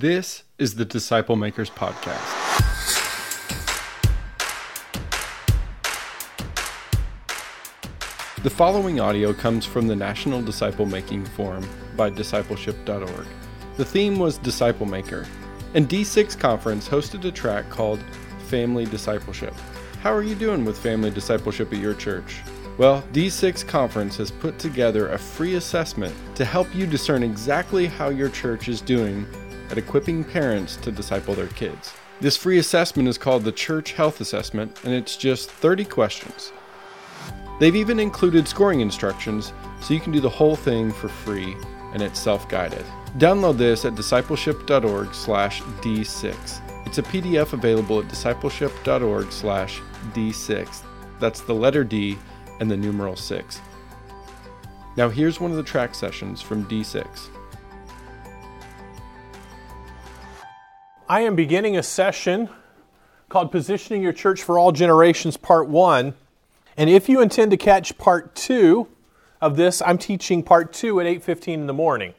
This is the Disciple Makers Podcast. The following audio comes from the National Disciple Making Forum by discipleship.org. The theme was Disciple Maker, and D6 Conference hosted a track called Family Discipleship. How are you doing with family discipleship at your church? Well, D6 Conference has put together a free assessment to help you discern exactly how your church is doing at equipping parents to disciple their kids. This free assessment is called the Church Health Assessment, and it's just 30 questions. They've even included scoring instructions so you can do the whole thing for free and it's self-guided. Download this at discipleship.org/d6. It's a PDF available at discipleship.org/d6. That's the letter D and the numeral 6. Now here's one of the track sessions from D6. I am beginning a session called Positioning Your Church for All Generations, Part 1. And if you intend to catch Part 2 of this, I'm teaching Part 2 at 8.15 in the morning.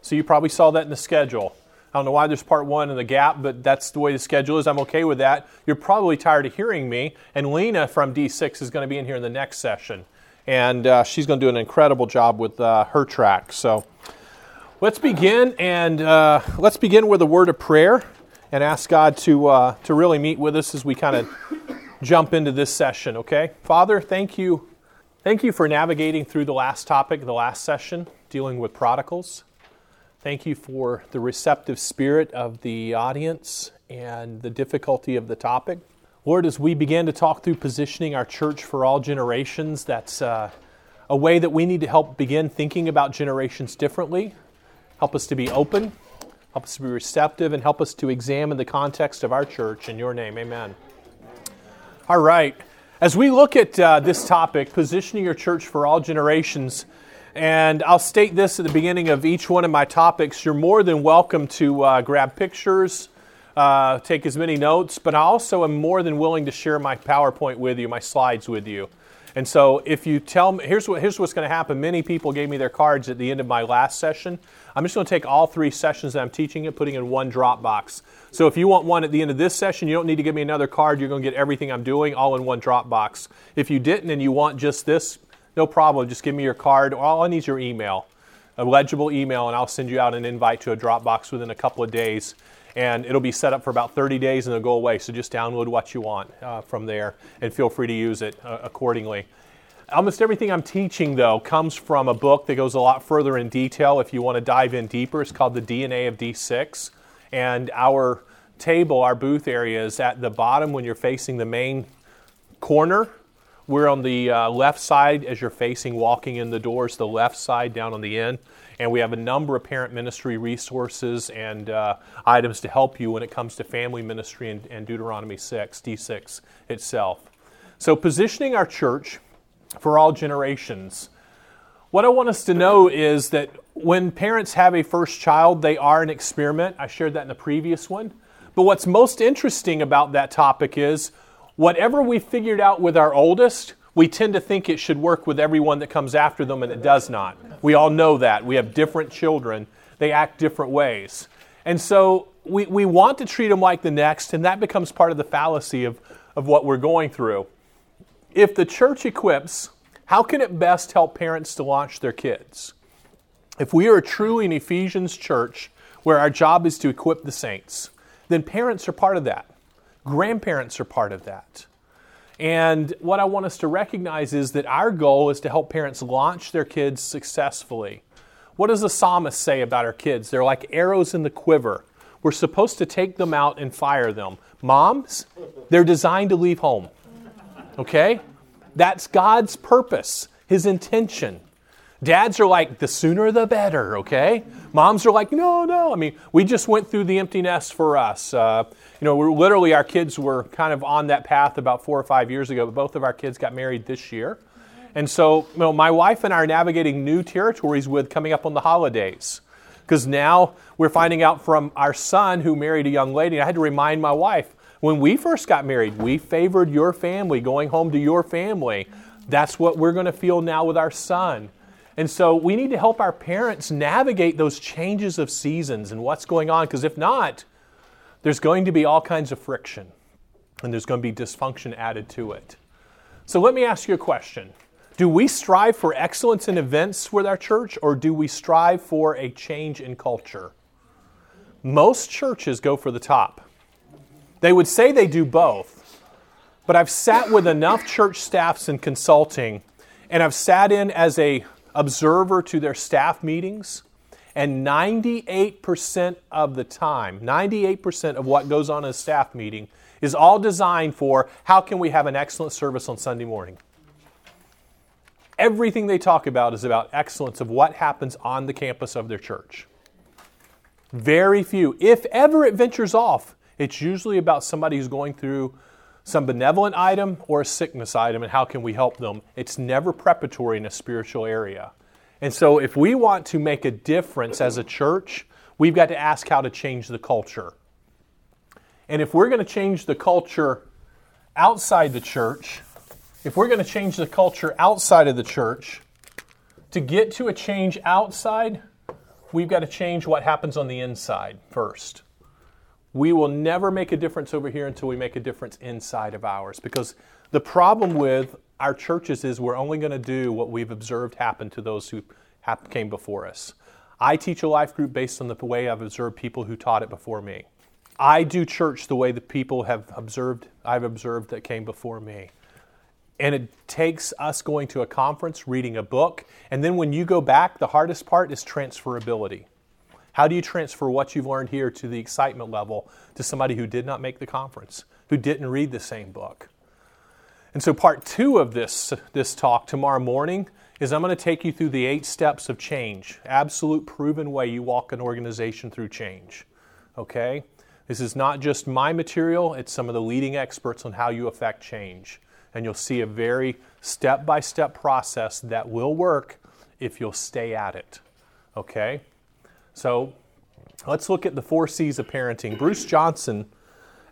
So you probably saw that in the schedule. I don't know why there's Part 1 in the gap, but that's the way the schedule is. I'm okay with that. You're probably tired of hearing me. And Lena from D6 is going to be in here in the next session. And uh, she's going to do an incredible job with uh, her track. So let's begin, and uh, let's begin with a word of prayer and ask God to, uh, to really meet with us as we kind of jump into this session, okay? Father, thank you. Thank you for navigating through the last topic, the last session, dealing with prodigals. Thank you for the receptive spirit of the audience and the difficulty of the topic. Lord, as we begin to talk through positioning our church for all generations, that's uh, a way that we need to help begin thinking about generations differently. Help us to be open, help us to be receptive, and help us to examine the context of our church. In your name, amen. All right. As we look at uh, this topic, positioning your church for all generations, and I'll state this at the beginning of each one of my topics, you're more than welcome to uh, grab pictures, uh, take as many notes, but I also am more than willing to share my PowerPoint with you, my slides with you. And so if you tell me, here's, what, here's what's going to happen. Many people gave me their cards at the end of my last session. I'm just going to take all three sessions that I'm teaching and putting in one Dropbox. So if you want one at the end of this session, you don't need to give me another card. You're going to get everything I'm doing all in one Dropbox. If you didn't and you want just this, no problem. Just give me your card. All I need is your email, a legible email, and I'll send you out an invite to a Dropbox within a couple of days and it'll be set up for about 30 days and it'll go away. So just download what you want uh, from there and feel free to use it uh, accordingly. Almost everything I'm teaching, though, comes from a book that goes a lot further in detail. If you want to dive in deeper, it's called The DNA of D6. And our table, our booth area, is at the bottom when you're facing the main corner. We're on the uh, left side as you're facing walking in the doors, the left side down on the end. And we have a number of parent ministry resources and uh, items to help you when it comes to family ministry and, and Deuteronomy 6, D6 itself. So, positioning our church for all generations. What I want us to know is that when parents have a first child, they are an experiment. I shared that in the previous one. But what's most interesting about that topic is whatever we figured out with our oldest, we tend to think it should work with everyone that comes after them, and it does not. We all know that. We have different children, they act different ways. And so we, we want to treat them like the next, and that becomes part of the fallacy of, of what we're going through. If the church equips, how can it best help parents to launch their kids? If we are truly an Ephesians church where our job is to equip the saints, then parents are part of that. Grandparents are part of that. And what I want us to recognize is that our goal is to help parents launch their kids successfully. What does the psalmist say about our kids? They're like arrows in the quiver. We're supposed to take them out and fire them. Moms, they're designed to leave home. Okay? That's God's purpose, His intention. Dads are like, the sooner the better, okay? Moms are like, no, no. I mean, we just went through the empty nest for us. Uh, you know, we're literally, our kids were kind of on that path about four or five years ago, but both of our kids got married this year. And so, you know, my wife and I are navigating new territories with coming up on the holidays. Because now we're finding out from our son who married a young lady. I had to remind my wife, when we first got married, we favored your family, going home to your family. That's what we're going to feel now with our son. And so we need to help our parents navigate those changes of seasons and what's going on, because if not, there's going to be all kinds of friction and there's going to be dysfunction added to it. So let me ask you a question Do we strive for excellence in events with our church, or do we strive for a change in culture? Most churches go for the top. They would say they do both, but I've sat with enough church staffs in consulting, and I've sat in as a observer to their staff meetings, and 98% of the time, 98% of what goes on in a staff meeting is all designed for how can we have an excellent service on Sunday morning. Everything they talk about is about excellence of what happens on the campus of their church. Very few, if ever it ventures off, it's usually about somebody who's going through some benevolent item or a sickness item and how can we help them. It's never preparatory in a spiritual area. And so, if we want to make a difference as a church, we've got to ask how to change the culture. And if we're going to change the culture outside the church, if we're going to change the culture outside of the church, to get to a change outside, we've got to change what happens on the inside first. We will never make a difference over here until we make a difference inside of ours. Because the problem with our churches is we're only going to do what we've observed happen to those who came before us. I teach a life group based on the way I've observed people who taught it before me. I do church the way the people have observed, I've observed that came before me. And it takes us going to a conference, reading a book, and then when you go back, the hardest part is transferability. How do you transfer what you've learned here to the excitement level to somebody who did not make the conference, who didn't read the same book? And so, part two of this, this talk tomorrow morning is I'm going to take you through the eight steps of change, absolute proven way you walk an organization through change. Okay? This is not just my material, it's some of the leading experts on how you affect change. And you'll see a very step by step process that will work if you'll stay at it. Okay? So let's look at the four C's of parenting. Bruce Johnson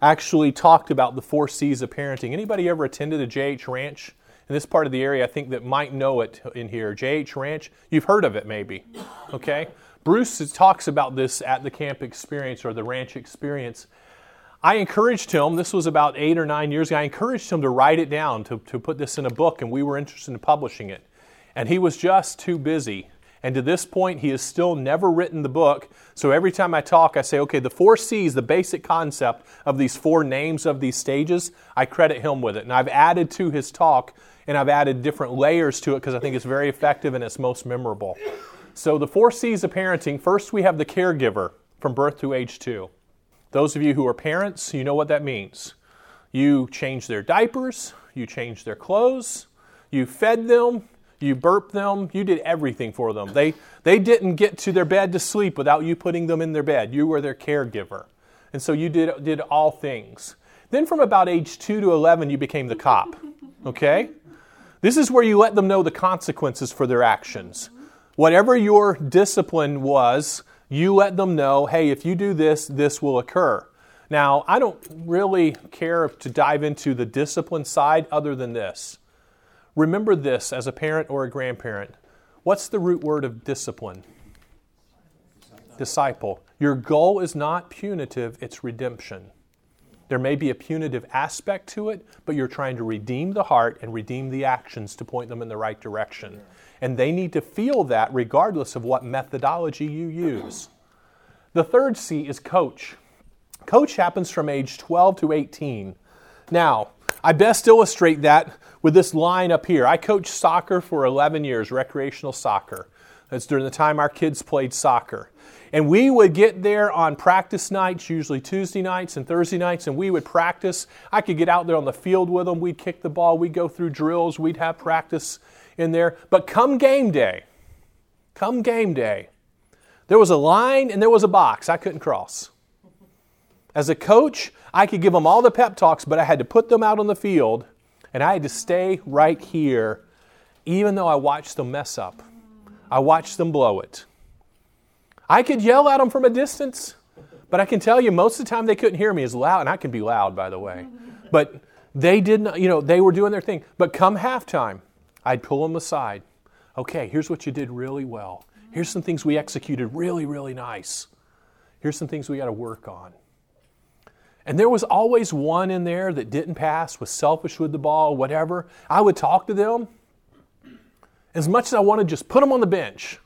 actually talked about the four C's of parenting. Anybody ever attended a JH Ranch? In this part of the area, I think that might know it in here. JH Ranch, you've heard of it maybe. Okay? Bruce talks about this at the camp experience or the ranch experience. I encouraged him, this was about eight or nine years ago, I encouraged him to write it down, to, to put this in a book, and we were interested in publishing it. And he was just too busy. And to this point, he has still never written the book. So every time I talk, I say, okay, the four C's, the basic concept of these four names of these stages, I credit him with it. And I've added to his talk, and I've added different layers to it because I think it's very effective and it's most memorable. So the four C's of parenting first, we have the caregiver from birth to age two. Those of you who are parents, you know what that means. You change their diapers, you change their clothes, you fed them, you burped them. You did everything for them. They, they didn't get to their bed to sleep without you putting them in their bed. You were their caregiver. And so you did, did all things. Then from about age 2 to 11, you became the cop. Okay? This is where you let them know the consequences for their actions. Whatever your discipline was, you let them know hey, if you do this, this will occur. Now, I don't really care to dive into the discipline side other than this. Remember this as a parent or a grandparent. What's the root word of discipline? Disciple. Your goal is not punitive, it's redemption. There may be a punitive aspect to it, but you're trying to redeem the heart and redeem the actions to point them in the right direction. And they need to feel that regardless of what methodology you use. The third C is coach. Coach happens from age 12 to 18. Now, I best illustrate that with this line up here. I coached soccer for 11 years, recreational soccer. That's during the time our kids played soccer. And we would get there on practice nights, usually Tuesday nights and Thursday nights, and we would practice. I could get out there on the field with them. We'd kick the ball. We'd go through drills. We'd have practice in there. But come game day, come game day, there was a line and there was a box I couldn't cross. As a coach, I could give them all the pep talks, but I had to put them out on the field and I had to stay right here, even though I watched them mess up. I watched them blow it. I could yell at them from a distance, but I can tell you most of the time they couldn't hear me as loud, and I can be loud, by the way. But they didn't, you know, they were doing their thing. But come halftime, I'd pull them aside. Okay, here's what you did really well. Here's some things we executed really, really nice. Here's some things we got to work on. And there was always one in there that didn't pass, was selfish with the ball, whatever. I would talk to them. As much as I wanted to just put them on the bench,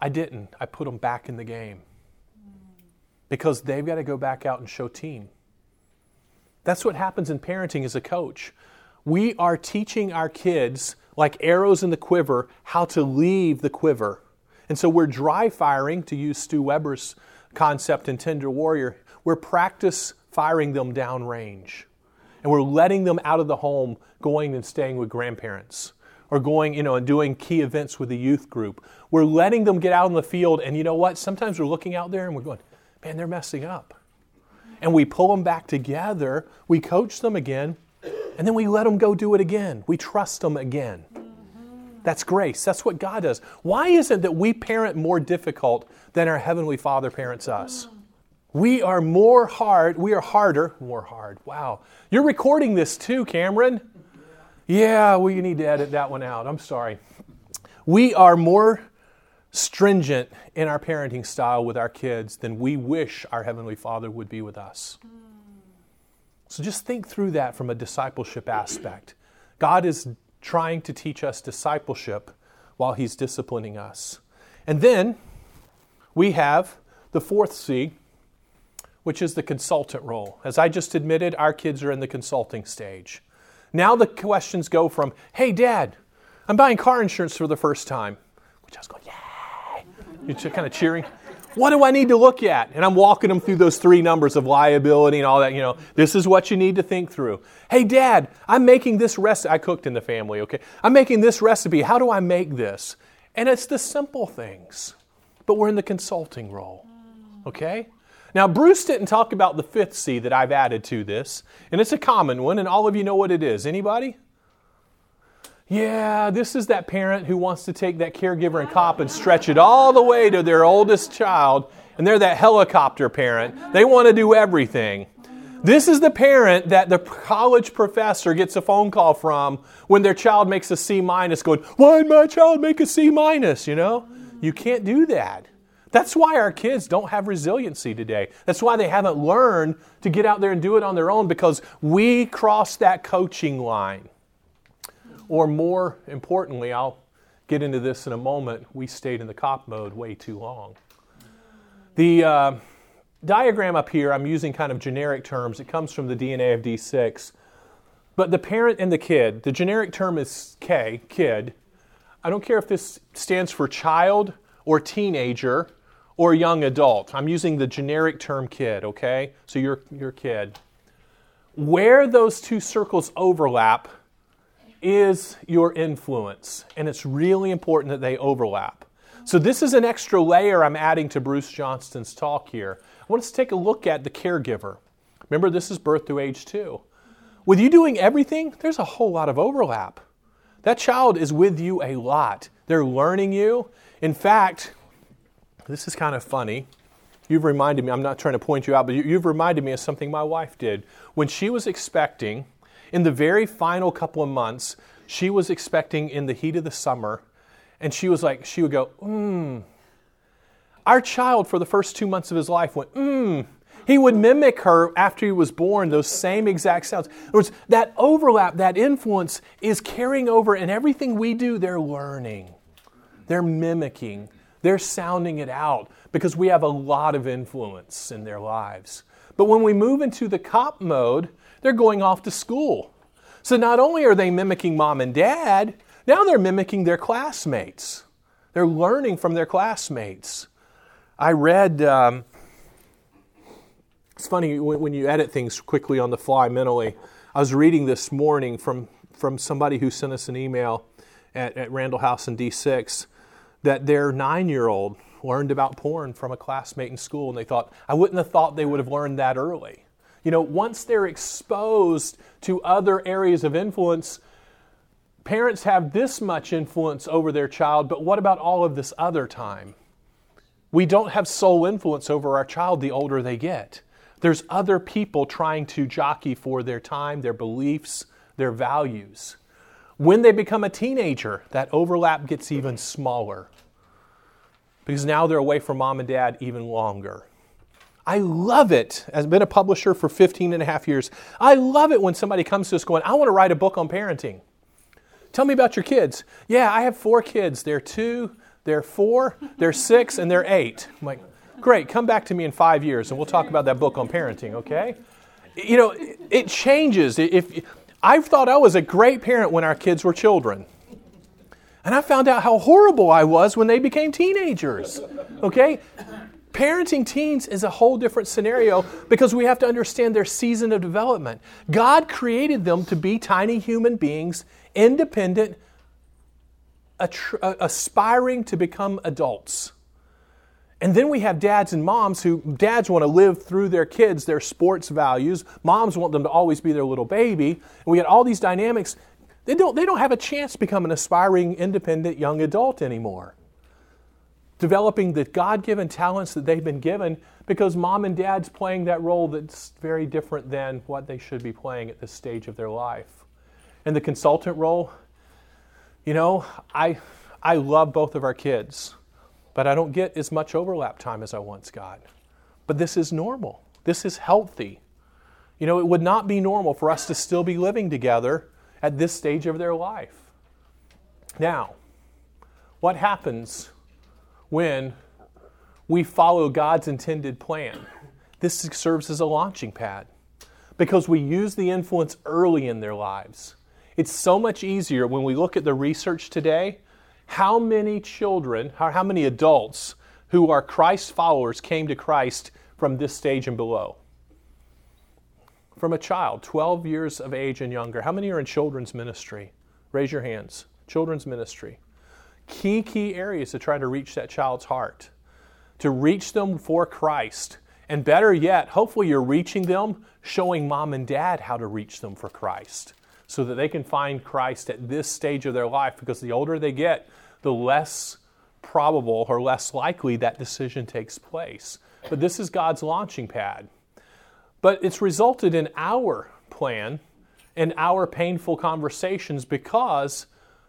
I didn't. I put them back in the game because they've got to go back out and show team. That's what happens in parenting as a coach. We are teaching our kids, like arrows in the quiver, how to leave the quiver. And so we're dry firing, to use Stu Weber's concept in Tender Warrior. We're practice firing them downrange. And we're letting them out of the home, going and staying with grandparents or going, you know, and doing key events with the youth group. We're letting them get out in the field, and you know what? Sometimes we're looking out there and we're going, man, they're messing up. And we pull them back together, we coach them again, and then we let them go do it again. We trust them again. That's grace. That's what God does. Why is it that we parent more difficult than our Heavenly Father parents us? We are more hard, we are harder, more hard. Wow. You're recording this too, Cameron. Yeah, well, you need to edit that one out. I'm sorry. We are more stringent in our parenting style with our kids than we wish our Heavenly Father would be with us. So just think through that from a discipleship aspect. God is trying to teach us discipleship while He's disciplining us. And then we have the fourth C, which is the consultant role. As I just admitted, our kids are in the consulting stage. Now the questions go from, hey, dad, I'm buying car insurance for the first time, which I was going, yeah you're kind of cheering. What do I need to look at? And I'm walking them through those three numbers of liability and all that. You know, this is what you need to think through. Hey, Dad, I'm making this recipe. I cooked in the family, okay? I'm making this recipe. How do I make this? And it's the simple things, but we're in the consulting role, okay? Now, Bruce didn't talk about the fifth C that I've added to this, and it's a common one, and all of you know what it is. Anybody? Yeah, this is that parent who wants to take that caregiver and cop and stretch it all the way to their oldest child, and they're that helicopter parent. They want to do everything. This is the parent that the college professor gets a phone call from when their child makes a C minus, going, Why did my child make a C minus? You know? You can't do that. That's why our kids don't have resiliency today. That's why they haven't learned to get out there and do it on their own because we crossed that coaching line. Or more importantly, I'll get into this in a moment, we stayed in the cop mode way too long. The uh, diagram up here, I'm using kind of generic terms. It comes from the DNA of D6. But the parent and the kid, the generic term is K, kid. I don't care if this stands for child or teenager or young adult. I'm using the generic term kid, okay? So you're, you're kid. Where those two circles overlap, is your influence, and it's really important that they overlap. So, this is an extra layer I'm adding to Bruce Johnston's talk here. I want us to take a look at the caregiver. Remember, this is birth through age two. With you doing everything, there's a whole lot of overlap. That child is with you a lot. They're learning you. In fact, this is kind of funny. You've reminded me, I'm not trying to point you out, but you've reminded me of something my wife did. When she was expecting, in the very final couple of months, she was expecting in the heat of the summer, and she was like, she would go, mmm. Our child, for the first two months of his life, went, mmm. He would mimic her after he was born, those same exact sounds. In other words, that overlap, that influence is carrying over, and everything we do, they're learning. They're mimicking. They're sounding it out because we have a lot of influence in their lives. But when we move into the cop mode, they're going off to school. So not only are they mimicking mom and dad, now they're mimicking their classmates. They're learning from their classmates. I read, um, it's funny when, you edit things quickly on the fly mentally. I was reading this morning from, from somebody who sent us an email at, at Randall House in D6 that their nine year old learned about porn from a classmate in school, and they thought, I wouldn't have thought they would have learned that early. You know, once they're exposed to other areas of influence, parents have this much influence over their child, but what about all of this other time? We don't have sole influence over our child the older they get. There's other people trying to jockey for their time, their beliefs, their values. When they become a teenager, that overlap gets even smaller because now they're away from mom and dad even longer. I love it. I've been a publisher for 15 and a half years. I love it when somebody comes to us going, I want to write a book on parenting. Tell me about your kids. Yeah, I have four kids. They're two, they're four, they're six, and they're eight. I'm like, great, come back to me in five years and we'll talk about that book on parenting, okay? You know, it changes. If I thought I was a great parent when our kids were children. And I found out how horrible I was when they became teenagers. Okay? Parenting teens is a whole different scenario because we have to understand their season of development. God created them to be tiny human beings, independent, uh, aspiring to become adults. And then we have dads and moms who dads want to live through their kids their sports values. Moms want them to always be their little baby. And we get all these dynamics. They don't, they don't have a chance to become an aspiring, independent young adult anymore developing the God given talents that they've been given because mom and dad's playing that role that's very different than what they should be playing at this stage of their life. And the consultant role, you know, I, I love both of our kids, but I don't get as much overlap time as I once got. But this is normal, this is healthy. You know, it would not be normal for us to still be living together at this stage of their life. Now, what happens when we follow God's intended plan. This serves as a launching pad because we use the influence early in their lives. It's so much easier when we look at the research today. How many children, how many adults who are Christ followers came to Christ from this stage and below? From a child, 12 years of age and younger. How many are in children's ministry? Raise your hands. Children's ministry key, key areas to try to reach that child's heart, to reach them for Christ. And better yet, hopefully you're reaching them, showing mom and dad how to reach them for Christ so that they can find Christ at this stage of their life because the older they get, the less probable or less likely that decision takes place. But this is God's launching pad. But it's resulted in our plan and our painful conversations because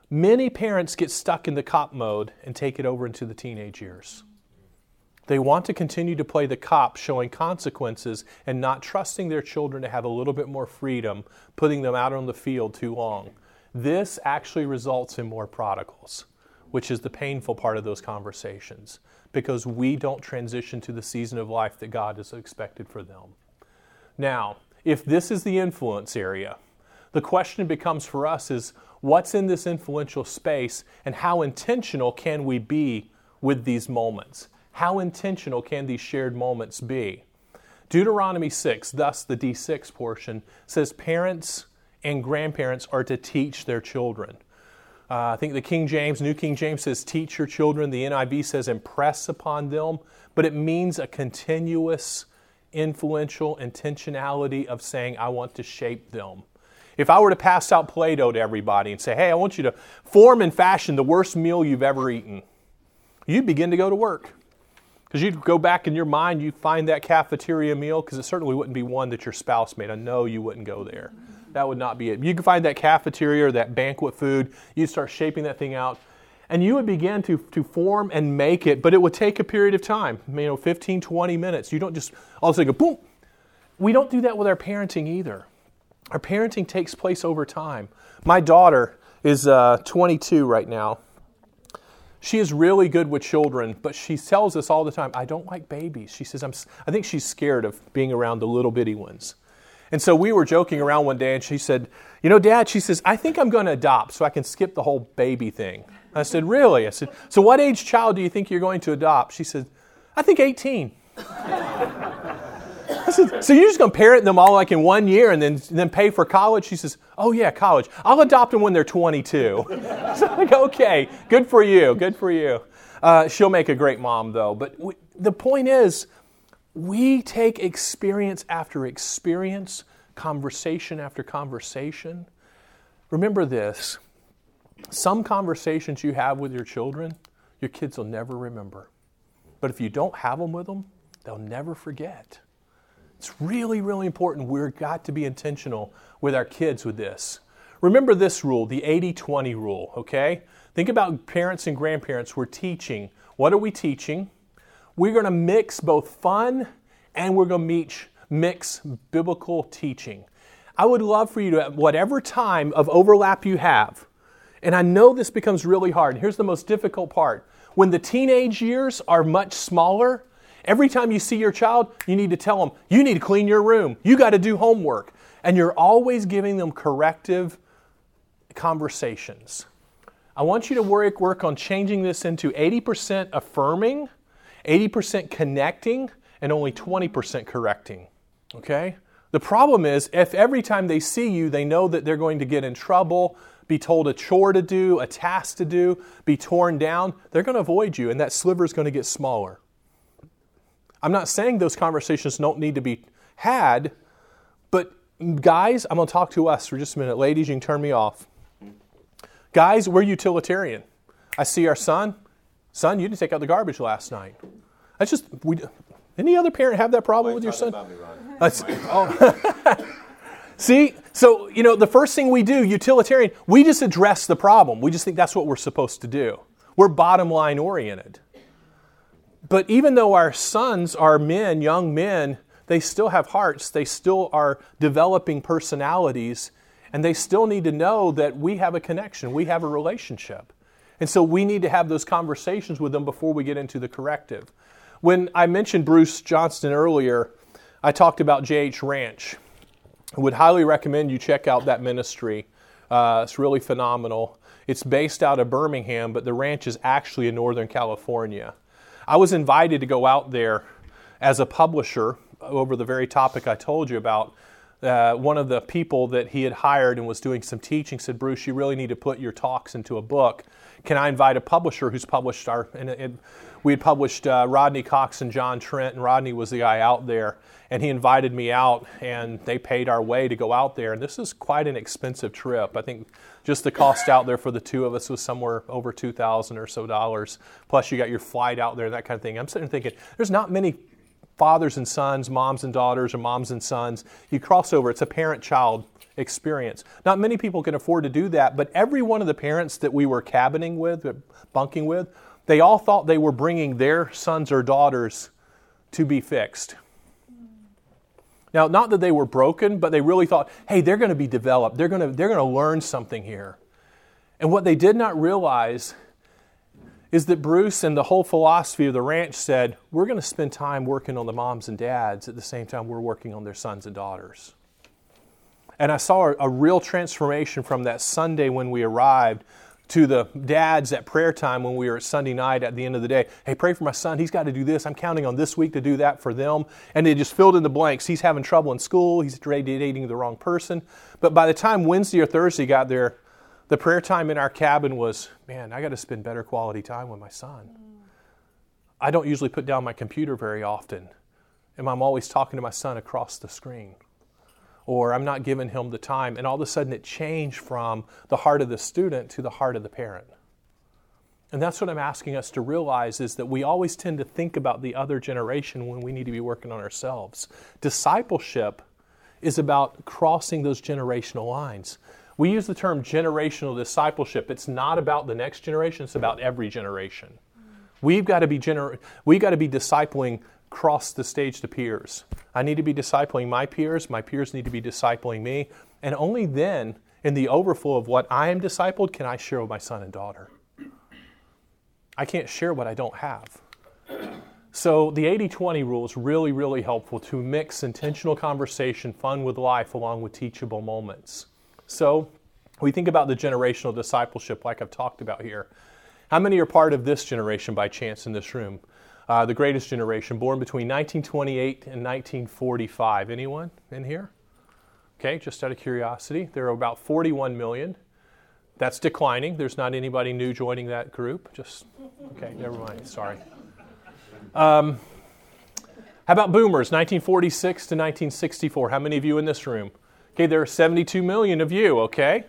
Many parents get stuck in the cop mode and take it over into the teenage years. They want to continue to play the cop, showing consequences and not trusting their children to have a little bit more freedom, putting them out on the field too long. This actually results in more prodigals, which is the painful part of those conversations, because we don't transition to the season of life that God has expected for them. Now, if this is the influence area, the question becomes for us is what's in this influential space and how intentional can we be with these moments? How intentional can these shared moments be? Deuteronomy 6, thus the D6 portion, says parents and grandparents are to teach their children. Uh, I think the King James, New King James says teach your children. The NIV says impress upon them, but it means a continuous, influential intentionality of saying, I want to shape them. If I were to pass out Play Doh to everybody and say, hey, I want you to form and fashion the worst meal you've ever eaten, you'd begin to go to work. Because you'd go back in your mind, you'd find that cafeteria meal, because it certainly wouldn't be one that your spouse made. I know you wouldn't go there. That would not be it. You could find that cafeteria or that banquet food, you'd start shaping that thing out, and you would begin to, to form and make it, but it would take a period of time, you know, 15, 20 minutes. You don't just all of a sudden go, boom. We don't do that with our parenting either. Our parenting takes place over time. My daughter is uh, 22 right now. She is really good with children, but she tells us all the time, I don't like babies. She says, I'm, I think she's scared of being around the little bitty ones. And so we were joking around one day, and she said, You know, Dad, she says, I think I'm going to adopt so I can skip the whole baby thing. I said, Really? I said, So what age child do you think you're going to adopt? She said, I think 18. I said, so you're just going to parent them all like in one year and then, then pay for college? She says, oh yeah, college. I'll adopt them when they're 22. so I'm like, okay, good for you, good for you. Uh, she'll make a great mom though. But we, the point is, we take experience after experience, conversation after conversation. Remember this some conversations you have with your children, your kids will never remember. But if you don't have them with them, they'll never forget. It's really, really important. We've got to be intentional with our kids with this. Remember this rule, the 80 20 rule, okay? Think about parents and grandparents. We're teaching. What are we teaching? We're going to mix both fun and we're going to mix biblical teaching. I would love for you to, at whatever time of overlap you have, and I know this becomes really hard. Here's the most difficult part. When the teenage years are much smaller, every time you see your child, you need to tell them, you need to clean your room. You got to do homework. And you're always giving them corrective conversations. I want you to work, work on changing this into 80% affirming, 80% connecting, and only 20% correcting. Okay? The problem is if every time they see you, they know that they're going to get in trouble, be told a chore to do, a task to do, be torn down, they're going to avoid you, and that sliver is going to get smaller. I'm not saying those conversations don't need to be had, but guys, I'm going to talk to us for just a minute. Ladies, you can turn me off. Guys, we're utilitarian. I see our son. Son, you didn't take out the garbage last night. That's just we. Any other parent have that problem with your son? Me, oh. See, so you know the first thing we do, utilitarian, we just address the problem. We just think that's what we're supposed to do. We're bottom line oriented. But even though our sons are men, young men, they still have hearts. They still are developing personalities, and they still need to know that we have a connection. We have a relationship. And so we need to have those conversations with them before we get into the corrective. When I mentioned Bruce Johnston earlier, I talked about JH Ranch. I would highly recommend you check out that ministry. Uh, it's really phenomenal. It's based out of Birmingham, but the ranch is actually in Northern California. I was invited to go out there as a publisher over the very topic I told you about. Uh, one of the people that he had hired and was doing some teaching said, Bruce, you really need to put your talks into a book. Can I invite a publisher who's published our, and we had published uh, Rodney Cox and John Trent, and Rodney was the guy out there. And he invited me out, and they paid our way to go out there. And this is quite an expensive trip. I think just the cost out there for the two of us was somewhere over two thousand or so dollars. Plus, you got your flight out there that kind of thing. I'm sitting thinking, there's not many fathers and sons, moms and daughters, or moms and sons. You cross over. It's a parent-child experience. Not many people can afford to do that, but every one of the parents that we were cabining with, uh, bunking with, they all thought they were bringing their sons or daughters to be fixed. Now, not that they were broken, but they really thought, hey, they're going to be developed. They're going to, they're going to learn something here. And what they did not realize is that Bruce and the whole philosophy of the ranch said, we're going to spend time working on the moms and dads at the same time we're working on their sons and daughters. And I saw a, real transformation from that Sunday when we arrived to the dads at prayer time when we were at Sunday night at the end of the day. Hey, pray for my son. He's got to do this. I'm counting on this week to do that for them. And they just filled in the blanks. He's having trouble in school. He's dating the wrong person. But by the time Wednesday or Thursday got there, the prayer time in our cabin was, man, I got to spend better quality time with my son. I don't usually put down my computer very often. And I'm always talking to my son across the screen or I'm not giving him the time. And all of a sudden it changed from the heart of the student to the heart of the parent. And that's what I'm asking us to realize is that we always tend to think about the other generation when we need to be working on ourselves. Discipleship is about crossing those generational lines. We use the term generational discipleship. It's not about the next generation, it's about every generation. We've got to be gener- we've got to be discipling cross the stage to peers. I need to be discipling my peers, my peers need to be discipling me, and only then, in the overflow of what I am discipled, can I share with my son and daughter. I can't share what I don't have. So, the 80 20 rule is really, really helpful to mix intentional conversation, fun with life, along with teachable moments. So, we think about the generational discipleship, like I've talked about here. How many are part of this generation by chance in this room? uh, the greatest generation, born between 1928 and 1945. Anyone in here? Okay, just out of curiosity, there are about 41 million. That's declining. There's not anybody new joining that group. Just, okay, never mind. Sorry. Um, how about boomers, 1946 to 1964? How many of you in this room? Okay, there are 72 million of you, okay?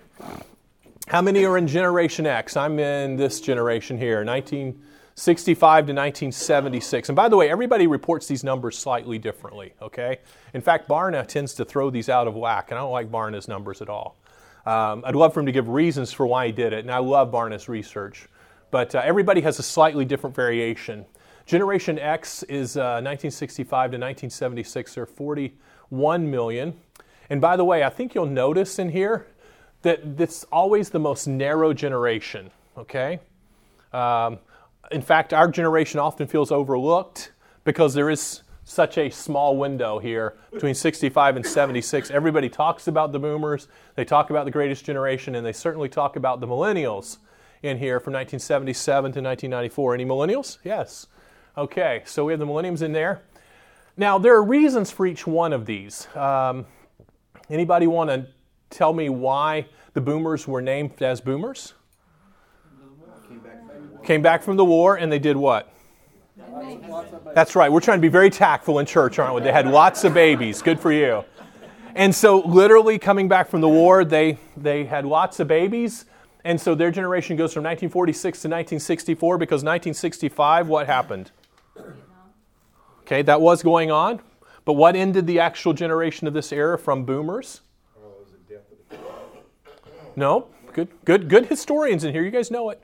How many are in Generation X? I'm in this generation here, 1965 to 1976. And by the way, everybody reports these numbers slightly differently, okay? In fact, Barna tends to throw these out of whack, and I don't like Barna's numbers at all. Um, I'd love for him to give reasons for why he did it, and I love Barna's research. But uh, everybody has a slightly different variation. Generation X is uh, 1965 to 1976, they're 41 million. And by the way, I think you'll notice in here that it's always the most narrow generation, okay? Um, in fact, our generation often feels overlooked because there is such a small window here between 65 and 76. Everybody talks about the boomers, they talk about the greatest generation, and they certainly talk about the millennials in here from 1977 to 1994. Any millennials? Yes. Okay, so we have the millenniums in there. Now, there are reasons for each one of these. Um, anybody want to tell me why the boomers were named as boomers? Came back from the war, and they did what? That's right. We're trying to be very tactful in church, aren't we? They had lots of babies. Good for you. And so, literally, coming back from the war, they, they had lots of babies. And so, their generation goes from 1946 to 1964 because 1965, what happened? Okay, that was going on. But what ended the actual generation of this era from boomers? No, good, good, good historians in here. You guys know it.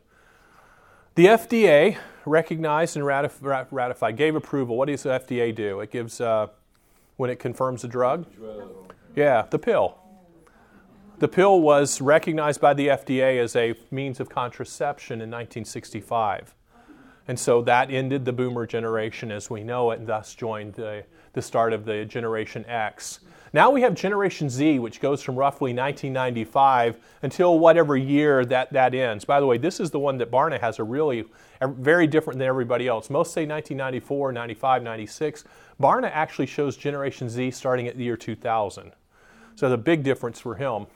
The FDA recognized and ratif- ratified, gave approval. What does the FDA do? It gives, uh, when it confirms a drug? Yeah, the pill. The pill was recognized by the FDA as a means of contraception in 1965. And so that ended the boomer generation as we know it, and thus joined the, the start of the Generation X. Now we have Generation Z, which goes from roughly 1995 until whatever year that, that ends. By the way, this is the one that Barna has a really very different than everybody else. Most say 1994, 95, 96. Barna actually shows Generation Z starting at the year 2000. So the big difference for him.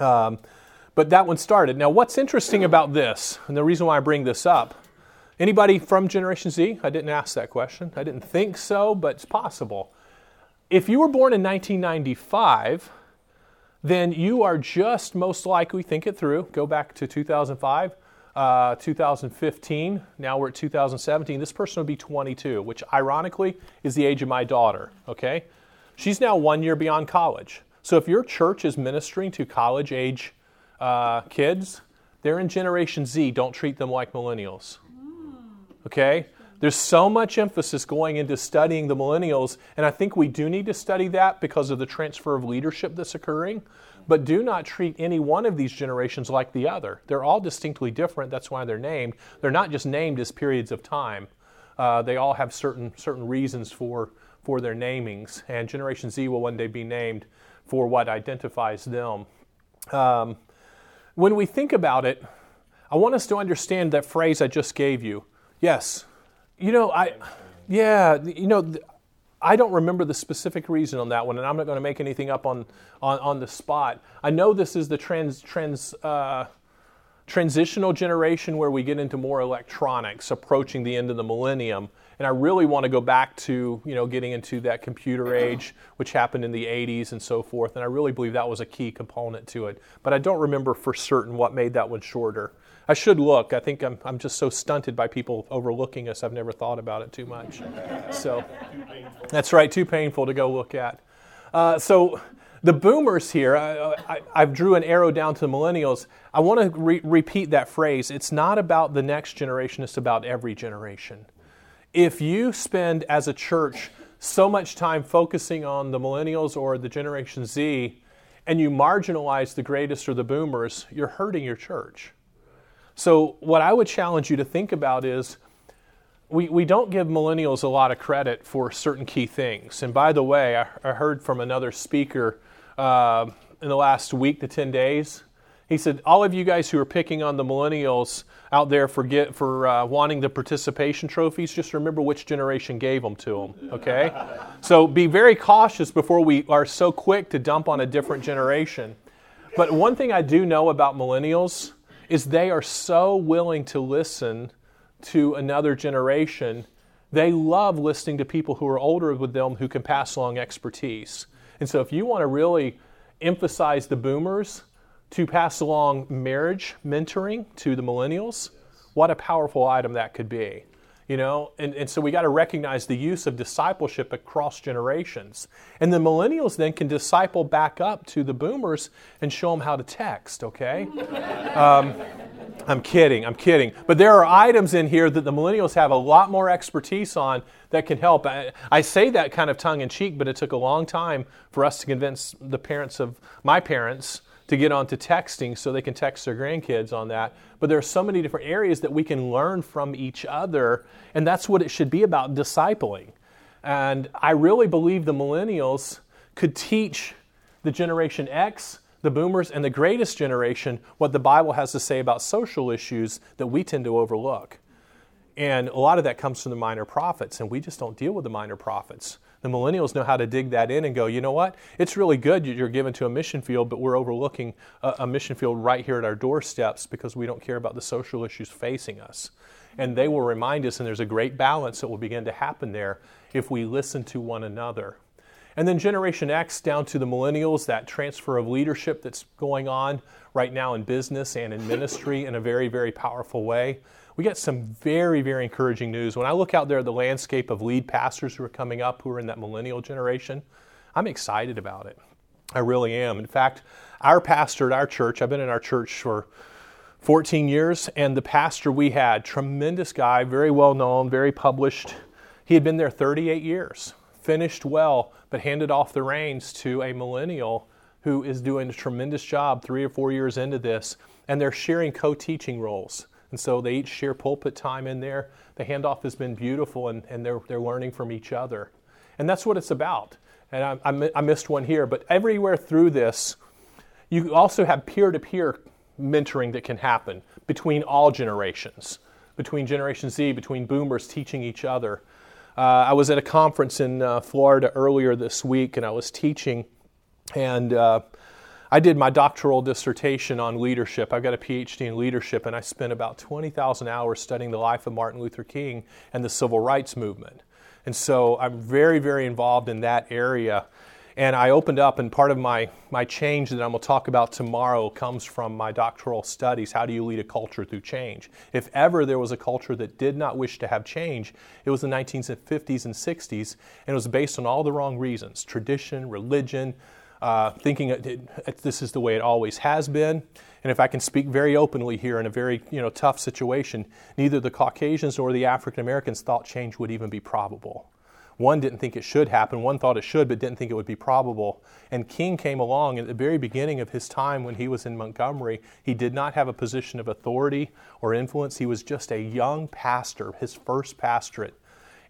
Um, but that one started. Now, what's interesting about this, and the reason why I bring this up, anybody from Generation Z? I didn't ask that question. I didn't think so, but it's possible. If you were born in 1995, then you are just most likely, think it through, go back to 2005, uh, 2015, now we're at 2017. This person would be 22, which ironically is the age of my daughter, okay? She's now one year beyond college. So if your church is ministering to college age uh, kids, they're in Generation Z. Don't treat them like millennials. Okay? There's so much emphasis going into studying the millennials, and I think we do need to study that because of the transfer of leadership that's occurring. But do not treat any one of these generations like the other. They're all distinctly different. That's why they're named. They're not just named as periods of time. Uh, they all have certain certain reasons for for their namings, and Generation Z will one day be named for what identifies them. Um, when we think about it, I want us to understand that phrase I just gave you. Yes. You know, I, yeah, you know, I don't remember the specific reason on that one, and I'm not going to make anything up on, on, on the spot. I know this is the trans, trans, uh, transitional generation where we get into more electronics approaching the end of the millennium. And I really want to go back to, you know, getting into that computer age, which happened in the 80s and so forth. And I really believe that was a key component to it. But I don't remember for certain what made that one shorter. I should look. I think I'm, I'm just so stunted by people overlooking us, I've never thought about it too much. So that's right, too painful to go look at. Uh, so the boomers here, I, I, I, drew an arrow down to the millennials. I want to re- repeat that phrase. It's not about the next generation, it's about every generation. If you spend as a church so much time focusing on the millennials or the Generation Z, and you marginalize the greatest or the boomers, you're hurting your church. So, what I would challenge you to think about is we, we don't give millennials a lot of credit for certain key things. And by the way, I, I heard from another speaker uh, in the last week to 10 days. He said, All of you guys who are picking on the millennials out there for, get, for uh, wanting the participation trophies, just remember which generation gave them to them, okay? so be very cautious before we are so quick to dump on a different generation. But one thing I do know about millennials is they are so willing to listen to another generation. They love listening to people who are older with them who can pass along expertise. And so, if you want to really emphasize the boomers to pass along marriage mentoring to the millennials, what a powerful item that could be. You know, and, and so we got to recognize the use of discipleship across generations. And the millennials then can disciple back up to the boomers and show them how to text, okay? Um, I'm kidding, I'm kidding. But there are items in here that the millennials have a lot more expertise on that can help. I, I, say that kind of tongue in cheek, but it took a long time for us to convince the parents of my parents to get onto texting so they can text their grandkids on that. But there are so many different areas that we can learn from each other, and that's what it should be about discipling. And I really believe the millennials could teach the Generation X the boomers and the greatest generation what the Bible has to say about social issues that we tend to overlook. And a lot of that comes from the minor prophets, and we just don't deal with the minor prophets. The millennials know how to dig that in and go, you know what? It's really good you're given to a mission field, but we're overlooking a, a mission field right here at our doorsteps because we don't care about the social issues facing us. And they will remind us, and there's a great balance that will begin to happen there if we listen to one another. And then Generation X down to the millennials, that transfer of leadership that's going on right now in business and in ministry in a very, very powerful way. We get some very, very encouraging news. When I look out there at the landscape of lead pastors who are coming up, who are in that millennial generation, I'm excited about it. I really am. In fact, our pastor at our church, I've been in our church for 14 years, and the pastor we had, tremendous guy, very well known, very published. He had been there 38 years finished well, but handed off the reins to a millennial who is doing a tremendous job three or four years into this, and they're sharing co teaching roles. And so they each share pulpit time in there. The handoff has been beautiful, and, and they're, they're learning from each other. And that's what it's about. And I, I, I missed one here, but everywhere through this, you also have peer to peer mentoring that can happen between all generations, between Generation Z, between boomers teaching each other. Uh, I was at a conference in uh, Florida earlier this week and I was teaching, and uh, I did my doctoral dissertation on leadership. I've got a PhD in leadership, and I spent about 20,000 hours studying the life of Martin Luther King and the civil rights movement. And so I'm very, very involved in that area. And I opened up, and part of my, my change that I'm going to talk about tomorrow comes from my doctoral studies. How do you lead a culture through change? If ever there was a culture that did not wish to have change, it was the 1950s and 60s, and it was based on all the wrong reasons tradition, religion, uh, thinking it, this is the way it always has been. And if I can speak very openly here in a very you know, tough situation, neither the Caucasians nor the African Americans thought change would even be probable. One didn't think it should happen, one thought it should, but didn't think it would be probable. And King came along at the very beginning of his time when he was in Montgomery. He did not have a position of authority or influence. He was just a young pastor, his first pastorate.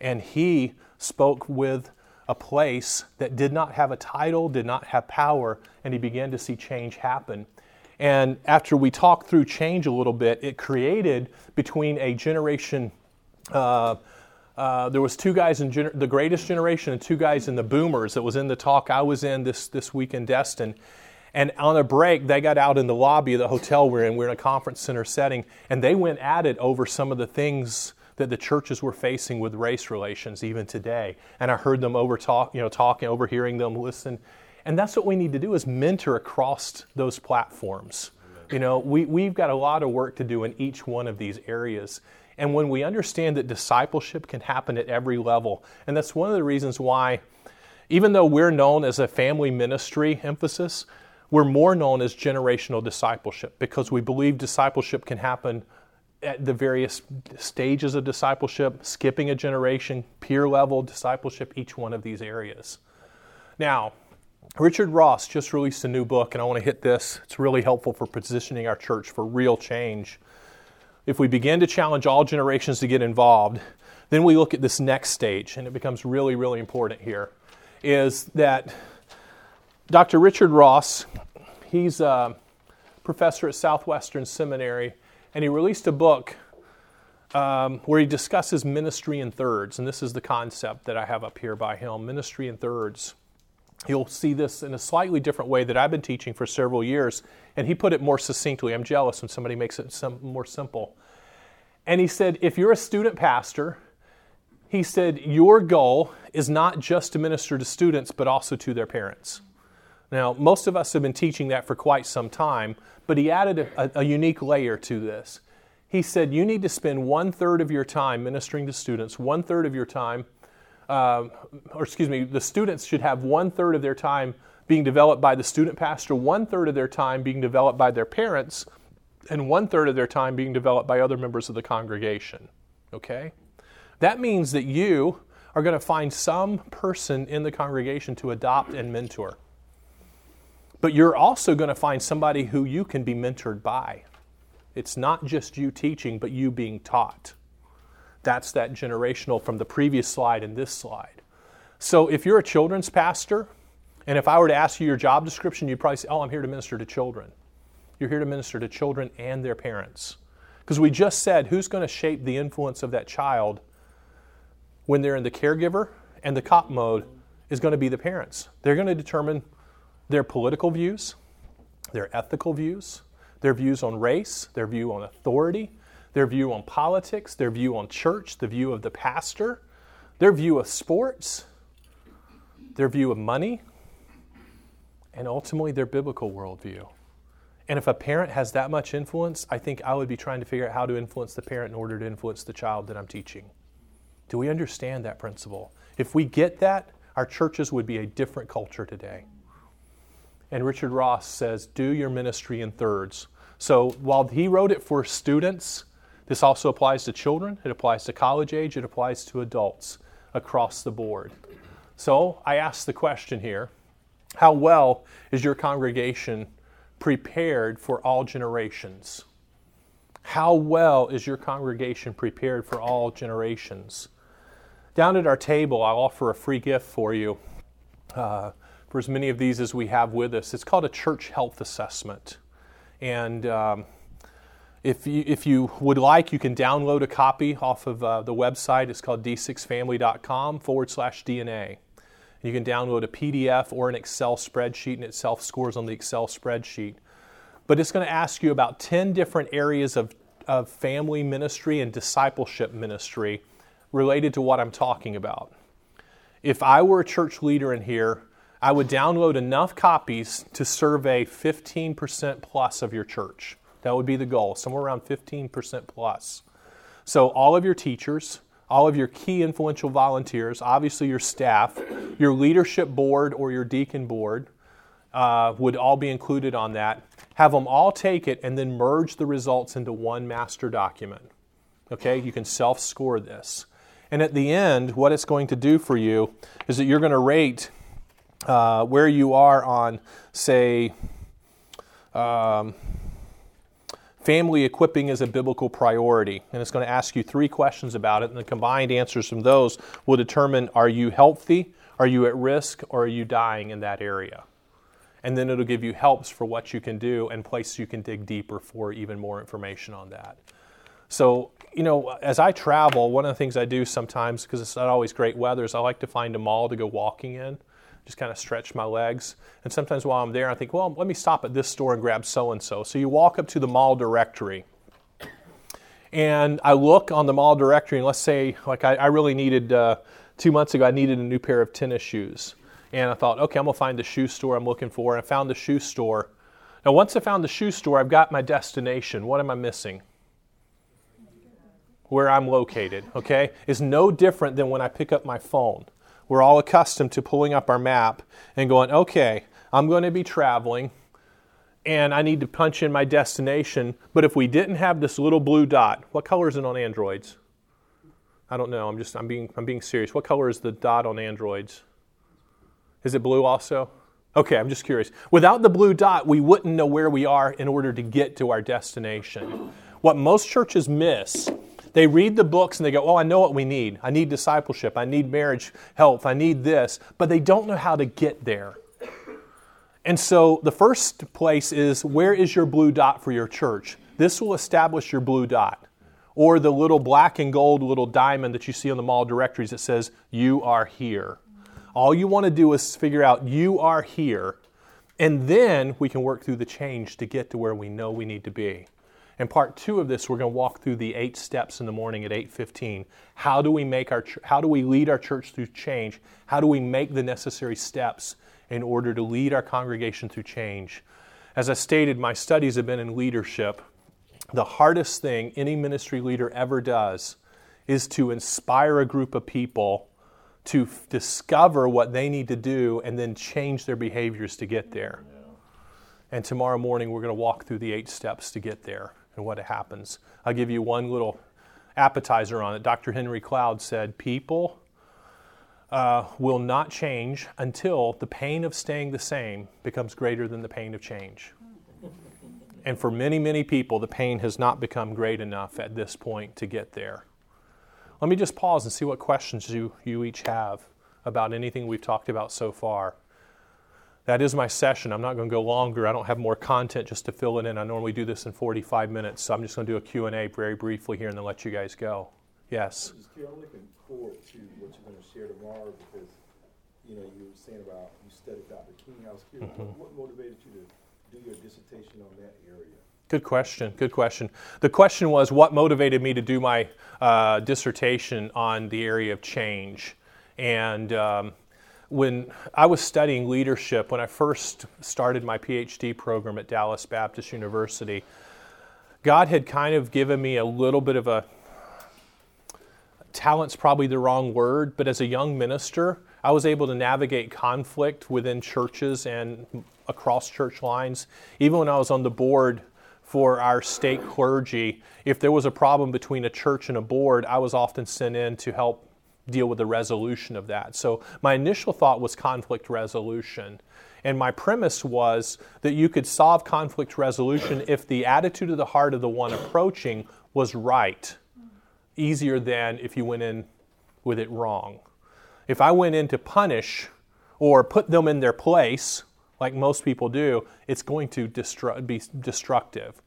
And he spoke with a place that did not have a title, did not have power, and he began to see change happen. And after we talked through change a little bit, it created between a generation. Uh, uh, there was two guys in gener- the greatest generation and two guys in the boomers that was in the talk I was in this, this week in Destin. And on a break, they got out in the lobby of the hotel we're in. We're in a conference center setting, and they went at it over some of the things that the churches were facing with race relations even today. And I heard them over talk, you know, talking, overhearing them listen. And that's what we need to do is mentor across those platforms. You know, we, we've got a lot of work to do in each one of these areas. And when we understand that discipleship can happen at every level, and that's one of the reasons why, even though we're known as a family ministry emphasis, we're more known as generational discipleship because we believe discipleship can happen at the various stages of discipleship, skipping a generation, peer level discipleship, each one of these areas. Now, Richard Ross just released a new book, and I want to hit this. It's really helpful for positioning our church for real change if we begin to challenge all generations to get involved, then we look at this next stage, and it becomes really, really important here, is that Dr. Richard Ross, he's a professor at Southwestern Seminary, and he released a book um, where he discusses ministry in thirds, and this is the concept that I have up here by him ministry in thirds. You'll see this in a slightly different way that I've been teaching for several years, and he put it more succinctly. I'm jealous when somebody makes it some, more simple. And he said, if you're a student pastor, he said, your goal is not just to minister to students, but also to their parents. Now, most of us have been teaching that for quite some time, but he added a, a unique layer to this. he said you need to spend one third of your time ministering to students, one third of your time, uh, or excuse me, the students should have one third of their time being developed by the student pastor, one third of their time being developed by their parents, and one third of their time being developed by other members of the congregation. Okay? That means that you are going to find some person in the congregation to adopt and mentor. But you're also going to find somebody who you can be mentored by. It's not just you teaching, but you being taught. That's that generational from the previous slide and this slide. So if you're a children's pastor, and if I were to ask you your job description, you'd probably say, Oh, I'm here to minister to children. You're here to minister to children and their parents. Because we just said, who's going to shape the influence of that child when they're in the caregiver and the cop mode is going to be the parents. They're going to determine their political views, their ethical views, their views on race, their view on authority, their view on politics, their view on church, the view of the pastor, their view of sports, their view of money, and ultimately their biblical worldview. And if a parent has that much influence, I think I would be trying to figure out how to influence the parent in order to influence the child that I'm teaching. Do we understand that principle? If we get that, our churches would be a different culture today. And Richard Ross says, do your ministry in thirds. So while he wrote it for students, this also applies to children, it applies to college age, it applies to adults across the board. So I ask the question here how well is your congregation prepared for all generations? How well is your congregation prepared for all generations? Down at our table, I'll offer a free gift for you uh, for as many of these as we have with us. It's called a church health assessment. And um, if, you, if you would like, you can download a copy off of uh, the website. It's called d6family.com forward slash DNA. You can download a PDF or an Excel spreadsheet, and it self scores on the Excel spreadsheet. But it's going to ask you about 10 different areas of, of family ministry and discipleship ministry related to what I'm talking about. If I were a church leader in here, I would download enough copies to survey 15% plus of your church. That would be the goal, somewhere around 15% plus. So, all of your teachers, all of your key influential volunteers, obviously your staff, your leadership board or your deacon board uh, would all be included on that. Have them all take it and then merge the results into one master document. Okay, you can self score this. And at the end, what it's going to do for you is that you're going to rate uh, where you are on, say, um, family equipping is a biblical priority. And it's going to ask you three questions about it, and the combined answers from those will determine are you healthy, are you at risk, or are you dying in that area? And then it'll give you helps for what you can do and places you can dig deeper for even more information on that. So, you know, as I travel, one of the things I do sometimes, because it's not always great weather, is I like to find a mall to go walking in, just kind of stretch my legs. And sometimes while I'm there, I think, well, let me stop at this store and grab so and so. So you walk up to the mall directory. And I look on the mall directory, and let's say, like, I, I really needed, uh, two months ago, I needed a new pair of tennis shoes. And I thought, okay, I'm going to find the shoe store I'm looking for. And I found the shoe store. Now, once I found the shoe store, I've got my destination. What am I missing? where I'm located, okay, is no different than when I pick up my phone. We're all accustomed to pulling up our map and going, okay, I'm going to be traveling and I need to punch in my destination. But if we didn't have this little blue dot, what color is it on Androids? I don't know. I'm just I'm being I'm being serious. What color is the dot on Androids? Is it blue also? Okay, I'm just curious. Without the blue dot, we wouldn't know where we are in order to get to our destination. What most churches miss they read the books and they go, Oh, I know what we need. I need discipleship. I need marriage health. I need this. But they don't know how to get there. And so the first place is where is your blue dot for your church? This will establish your blue dot. Or the little black and gold little diamond that you see on the mall directories that says, You are here. All you want to do is figure out you are here, and then we can work through the change to get to where we know we need to be. In part two of this, we're going to walk through the eight steps in the morning at 8:15. How do we make our how do we lead our church through change? How do we make the necessary steps in order to lead our congregation through change? As I stated, my studies have been in leadership the hardest thing any ministry leader ever does is to inspire a group of people to f- discover what they need to do and then change their behaviors to get there. And tomorrow morning, we're going to walk through the eight steps to get there and what happens. I'll give you one little appetizer on it. Dr. Henry Cloud said, People uh, will not change until the pain of staying the same becomes greater than the pain of change. And for many, many people, the pain has not become great enough at this point to get there. Let me just pause and see what questions you, you each have about anything we've talked about so far. That is my session. I'm not going to go longer. I don't have more content just to fill it in. I normally do this in 45 minutes, so I'm just going to do a Q&A very briefly here and then let you guys go. Yes? I'm looking forward to what you're going to share tomorrow because, you know, you were saying about you studied Dr. King. I was curious, mm-hmm. what, what motivated you to do your dissertation on that area? Good question. Good question. The question was what motivated me to do my uh, dissertation on the area of change. And um, when I was studying leadership, when I first started my PhD program at Dallas Baptist University, God had kind of given me a little bit of a talent's probably the wrong word, but as a young minister, I was able to navigate conflict within churches and across church lines. Even when I was on the board for our state clergy, if there was a problem between a church and a board, I was often sent in to help deal with the resolution of that. So my initial thought was conflict resolution. And my premise was that you could solve conflict resolution if the attitude of the heart of the one approaching was right, easier than if you went in with it wrong. If I went in to punish or put them in their place, like most people do, it's going to destru- be destructive.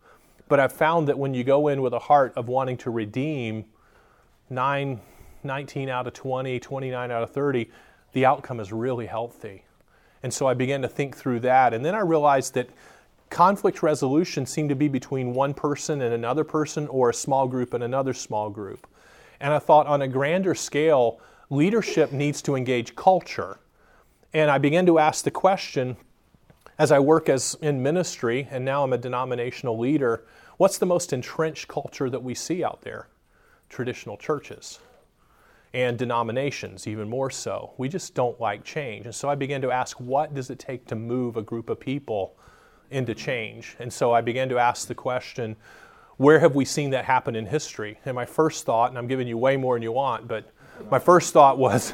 But I've found that when you go in with a heart of wanting to redeem, nine 19 out of 20, 29 out of 30, the outcome is really healthy. And so I began to think through that. And then I realized that conflict resolution seemed to be between one person and another person or a small group and another small group. And I thought on a grander scale, leadership needs to engage culture. And I began to ask the question as I work as in ministry and now I'm a denominational leader, what's the most entrenched culture that we see out there? Traditional churches and denominations, even more so. We just don't like change. And so I began to ask, what does it take to move a group of people into change? And so I began to ask the question, where have we seen that happen in history? And my first thought, and I'm giving you way more than you want, but my first thought was,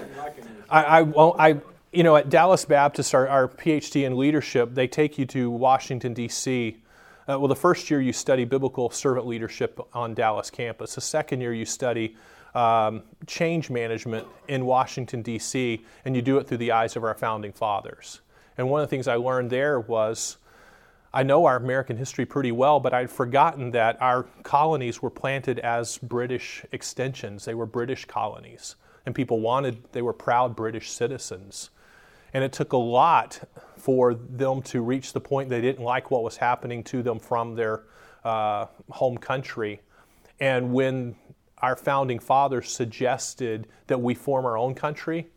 I, I, I you know, at Dallas Baptist, our, our PhD in leadership, they take you to Washington, D.C. Uh, well, the first year you study biblical servant leadership on Dallas campus. The second year you study um, change management in Washington, D.C., and you do it through the eyes of our founding fathers. And one of the things I learned there was I know our American history pretty well, but I'd forgotten that our colonies were planted as British extensions. They were British colonies, and people wanted, they were proud British citizens. And it took a lot for them to reach the point they didn't like what was happening to them from their uh, home country. And when our founding fathers suggested that we form our own country,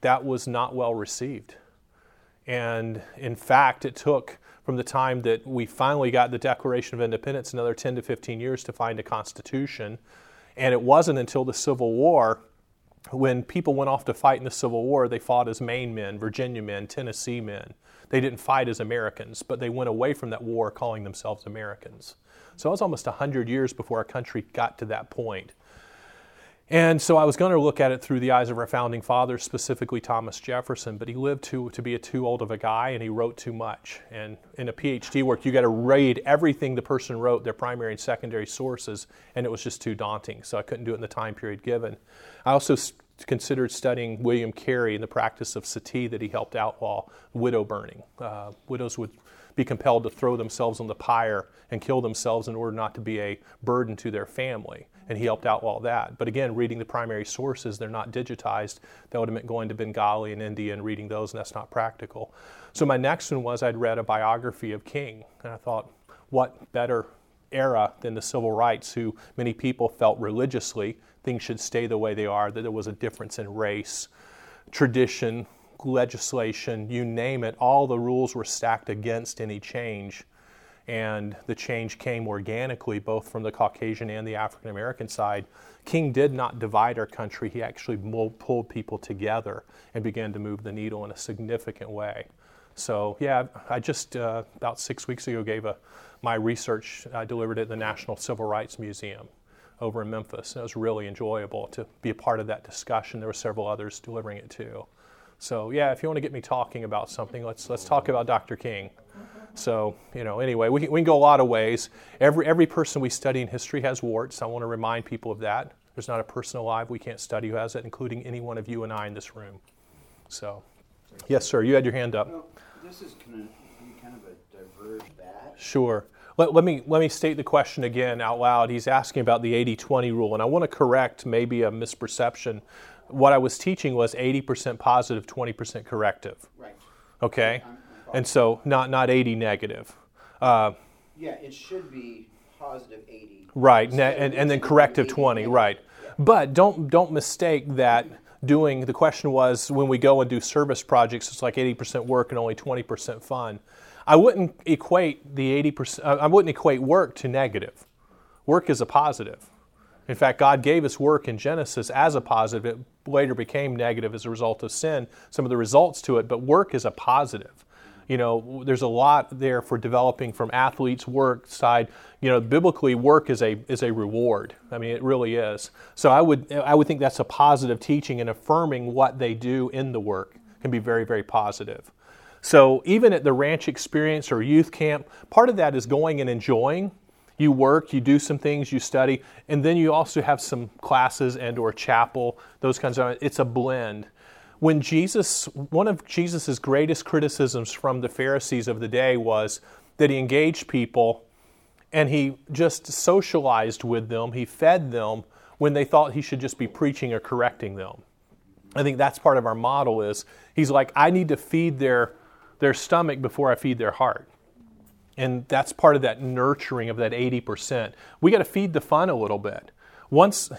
that was not well received. And in fact, it took from the time that we finally got the Declaration of Independence another 10 to 15 years to find a constitution. And it wasn't until the Civil War when people went off to fight in the Civil War, they fought as Maine men, Virginia men, Tennessee men. They didn't fight as Americans, but they went away from that war calling themselves Americans. So it was almost 100 years before our country got to that point. And so I was going to look at it through the eyes of our founding fathers, specifically Thomas Jefferson, but he lived too, to be a too old of a guy and he wrote too much. And in a PhD work, you got to read everything the person wrote, their primary and secondary sources, and it was just too daunting. So I couldn't do it in the time period given. I also considered studying William Carey and the practice of sati that he helped outlaw widow burning. Uh, widows would be compelled to throw themselves on the pyre and kill themselves in order not to be a burden to their family. And he helped outlaw that. But again, reading the primary sources, they're not digitized. That would have meant going to Bengali and India and reading those, and that's not practical. So my next one was I'd read a biography of King, and I thought, what better era than the civil rights, who many people felt religiously things should stay the way they are, that there was a difference in race, tradition, legislation, you name it, all the rules were stacked against any change. and the change came organically both from the Caucasian and the African American side. King did not divide our country, he actually pulled people together and began to move the needle in a significant way. So, yeah, I just uh, about six weeks ago gave a, my research, I delivered it at the National Civil Rights Museum over in Memphis. It was really enjoyable to be a part of that discussion. There were several others delivering it too. So yeah, if you want to get me talking about something, let's let's talk about Dr. King. So you know, anyway, we can, we can go a lot of ways. Every every person we study in history has warts. I want to remind people of that. There's not a person alive we can't study who has it, including any one of you and I in this room. So, yes, sir, you had your hand up. Well, this is kind of kind of a batch. Sure. Let, let, me, let me state the question again out loud. He's asking about the 80 20 rule, and I want to correct maybe a misperception. What I was teaching was 80% positive, 20% corrective. Right. Okay? I'm, I'm and so not, not 80 negative. Uh, yeah, it should be positive 80. Right, ne- and, and then corrective 20, right. Yeah. But don't, don't mistake that doing, the question was when we go and do service projects, it's like 80% work and only 20% fun. I wouldn't equate the 80%, uh, I wouldn't equate work to negative. Work is a positive. In fact, God gave us work in Genesis as a positive. It later became negative as a result of sin, some of the results to it, but work is a positive. You know, there's a lot there for developing from athletes' work side. You know, biblically, work is a is a reward. I mean, it really is. So I would I would think that's a positive teaching and affirming what they do in the work can be very very positive. So even at the ranch experience or youth camp, part of that is going and enjoying. You work, you do some things, you study, and then you also have some classes and or chapel, those kinds of it's a blend. When Jesus one of Jesus' greatest criticisms from the Pharisees of the day was that he engaged people and he just socialized with them, he fed them when they thought he should just be preaching or correcting them. I think that's part of our model is he's like I need to feed their their stomach before I feed their heart. And that's part of that nurturing of that 80%. We got to feed the fun a little bit. Once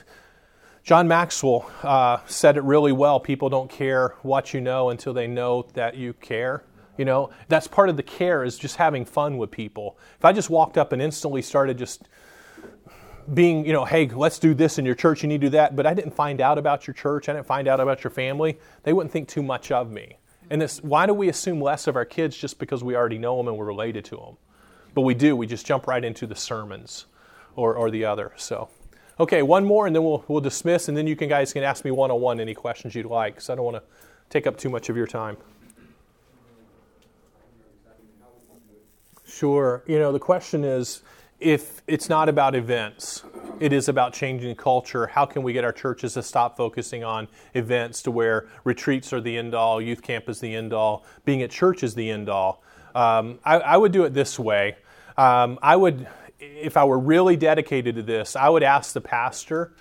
John Maxwell uh, said it really well people don't care what you know until they know that you care. You know, that's part of the care is just having fun with people. If I just walked up and instantly started just being, you know, hey, let's do this in your church, you need to do that, but I didn't find out about your church, I didn't find out about your family, they wouldn't think too much of me. And this, why do we assume less of our kids just because we already know them and we're related to them? But we do. We just jump right into the sermons or, or the other. So, okay, one more and then we'll, we'll dismiss. And then you can guys can ask me one on one any questions you'd like because I don't want to take up too much of your time. Sure. You know, the question is if it's not about events, it is about changing culture. How can we get our churches to stop focusing on events to where retreats are the end all, youth camp is the end all, being at church is the end all? Um, I, I, would do it this way. Um, I would, if I were really dedicated to this, I would ask the pastor.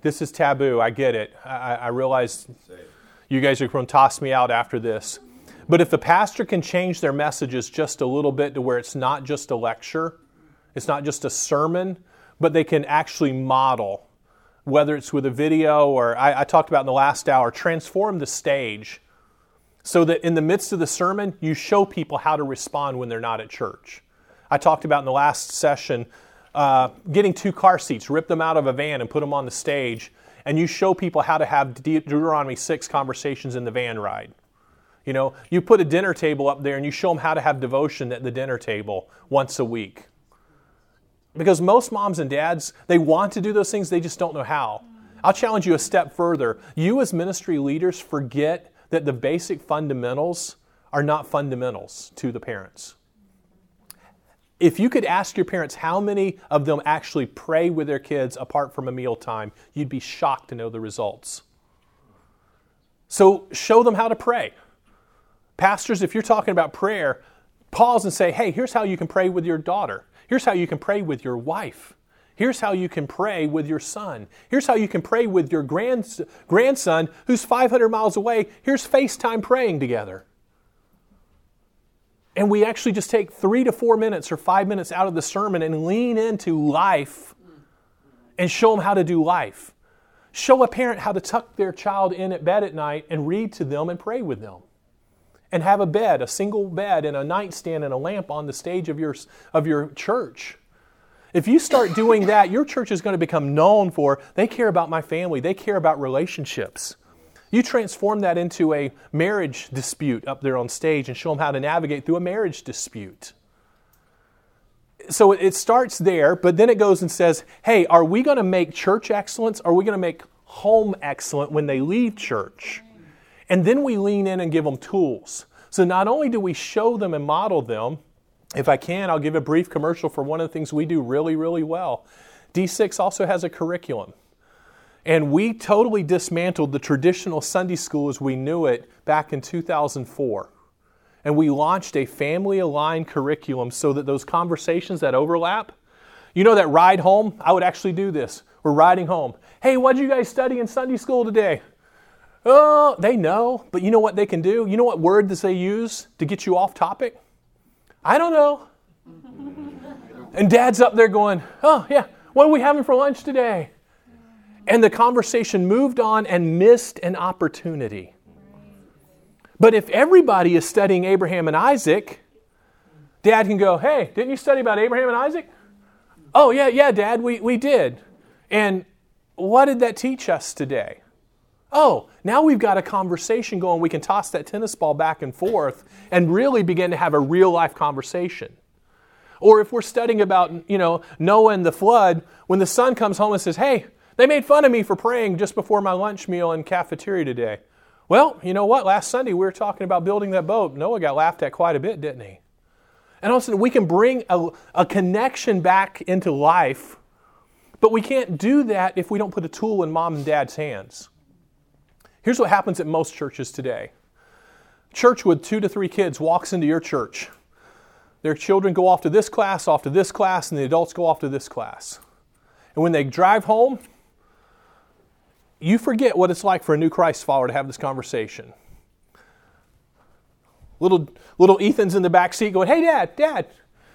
This is taboo. I get it. I, I realize you guys are going to toss me out after this. But if the pastor can change their messages just a little bit to where it's not just a lecture, it's not just a sermon, but they can actually model, whether it's with a video or I, I talked about in the last hour, transform the stage so that in the midst of the sermon, you show people how to respond when they're not at church. I talked about in the last session uh, getting two car seats, rip them out of a van and put them on the stage, and you show people how to have Deuteronomy 6 conversations in the van ride. You know, you put a dinner table up there and you show them how to have devotion at the dinner table once a week. Because most moms and dads, they want to do those things, they just don't know how. I'll challenge you a step further. You, as ministry leaders, forget that the basic fundamentals are not fundamentals to the parents. If you could ask your parents how many of them actually pray with their kids apart from a meal time, you'd be shocked to know the results. So show them how to pray. Pastors, if you're talking about prayer, pause and say, hey, here's how you can pray with your daughter. Here's how you can pray with your wife. Here's how you can pray with your son. Here's how you can pray with your grand, grandson who's 500 miles away. Here's FaceTime praying together. And we actually just take three to four minutes or five minutes out of the sermon and lean into life and show them how to do life. Show a parent how to tuck their child in at bed at night and read to them and pray with them and have a bed, a single bed, and a nightstand and a lamp on the stage of your, of your church. If you start doing that, your church is going to become known for they care about my family, they care about relationships. You transform that into a marriage dispute up there on stage and show them how to navigate through a marriage dispute. So it starts there, but then it goes and says, hey, are we going to make church excellence? Are we going to make home excellent when they leave church? And then we lean in and give them tools. So not only do we show them and model them, if I can, I'll give a brief commercial for one of the things we do really, really well. D6 also has a curriculum. And we totally dismantled the traditional Sunday school as we knew it back in 2004. And we launched a family aligned curriculum so that those conversations that overlap, you know, that ride home, I would actually do this. We're riding home. Hey, what did you guys study in Sunday school today? Oh, they know, but you know what they can do? You know what word does they use to get you off topic? I don't know. and dad's up there going, Oh, yeah, what are we having for lunch today? And the conversation moved on and missed an opportunity. But if everybody is studying Abraham and Isaac, dad can go, Hey, didn't you study about Abraham and Isaac? Oh, yeah, yeah, dad, we, we did. And what did that teach us today? Oh, now we've got a conversation going. We can toss that tennis ball back and forth and really begin to have a real life conversation. Or if we're studying about, you know, Noah and the flood, when the son comes home and says, "Hey, they made fun of me for praying just before my lunch meal in cafeteria today." Well, you know what? Last Sunday we were talking about building that boat. Noah got laughed at quite a bit, didn't he? And all of a sudden we can bring a, a connection back into life, but we can't do that if we don't put a tool in mom and dad's hands. Here's what happens at most churches today church with two to three kids walks into your church. Their children go off to this class, off to this class, and the adults go off to this class. And when they drive home, you forget what it's like for a new Christ follower to have this conversation. Little, little Ethan's in the back seat going, Hey, Dad, Dad,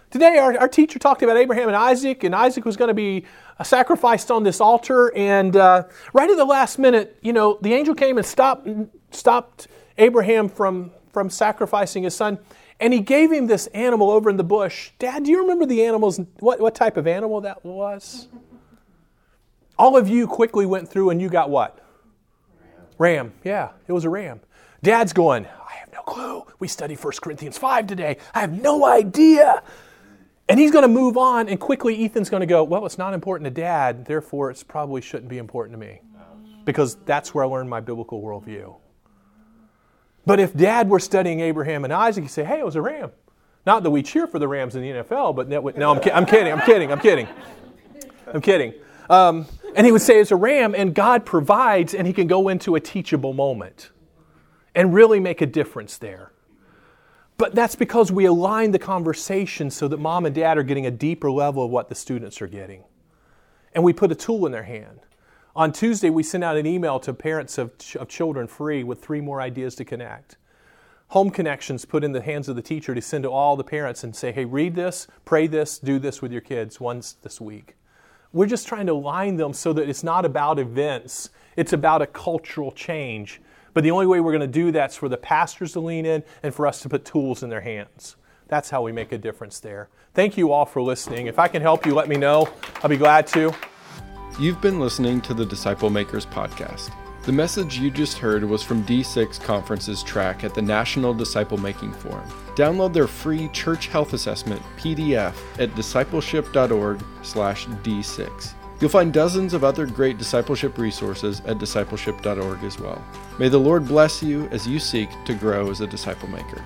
today our, our teacher talked about Abraham and Isaac, and Isaac was going to be sacrificed on this altar. And uh, right at the last minute, you know, the angel came and stopped, stopped Abraham from, from sacrificing his son. And he gave him this animal over in the bush. Dad, do you remember the animals? What, what type of animal that was? All of you quickly went through and you got what? Ram. Yeah, it was a ram. Dad's going, I have no clue. We studied 1 Corinthians 5 today. I have no idea. And he's going to move on, and quickly Ethan's going to go, Well, it's not important to dad, therefore it probably shouldn't be important to me. Because that's where I learned my biblical worldview. But if dad were studying Abraham and Isaac, he'd say, Hey, it was a ram. Not that we cheer for the Rams in the NFL, but no, I'm, I'm kidding, I'm kidding, I'm kidding. I'm kidding. Um, and he would say it's a ram, and God provides, and he can go into a teachable moment and really make a difference there. But that's because we align the conversation so that mom and dad are getting a deeper level of what the students are getting. And we put a tool in their hand. On Tuesday, we sent out an email to parents of, ch- of children free with three more ideas to connect. Home connections put in the hands of the teacher to send to all the parents and say, hey, read this, pray this, do this with your kids once this week. We're just trying to align them so that it's not about events, it's about a cultural change but the only way we're going to do that is for the pastors to lean in and for us to put tools in their hands. That's how we make a difference there. Thank you all for listening. If I can help you, let me know. I'll be glad to. You've been listening to the Disciple Makers podcast. The message you just heard was from D6 Conference's track at the National Disciple Making Forum. Download their free church health assessment PDF at discipleship.org/d6. You'll find dozens of other great discipleship resources at discipleship.org as well. May the Lord bless you as you seek to grow as a disciple maker.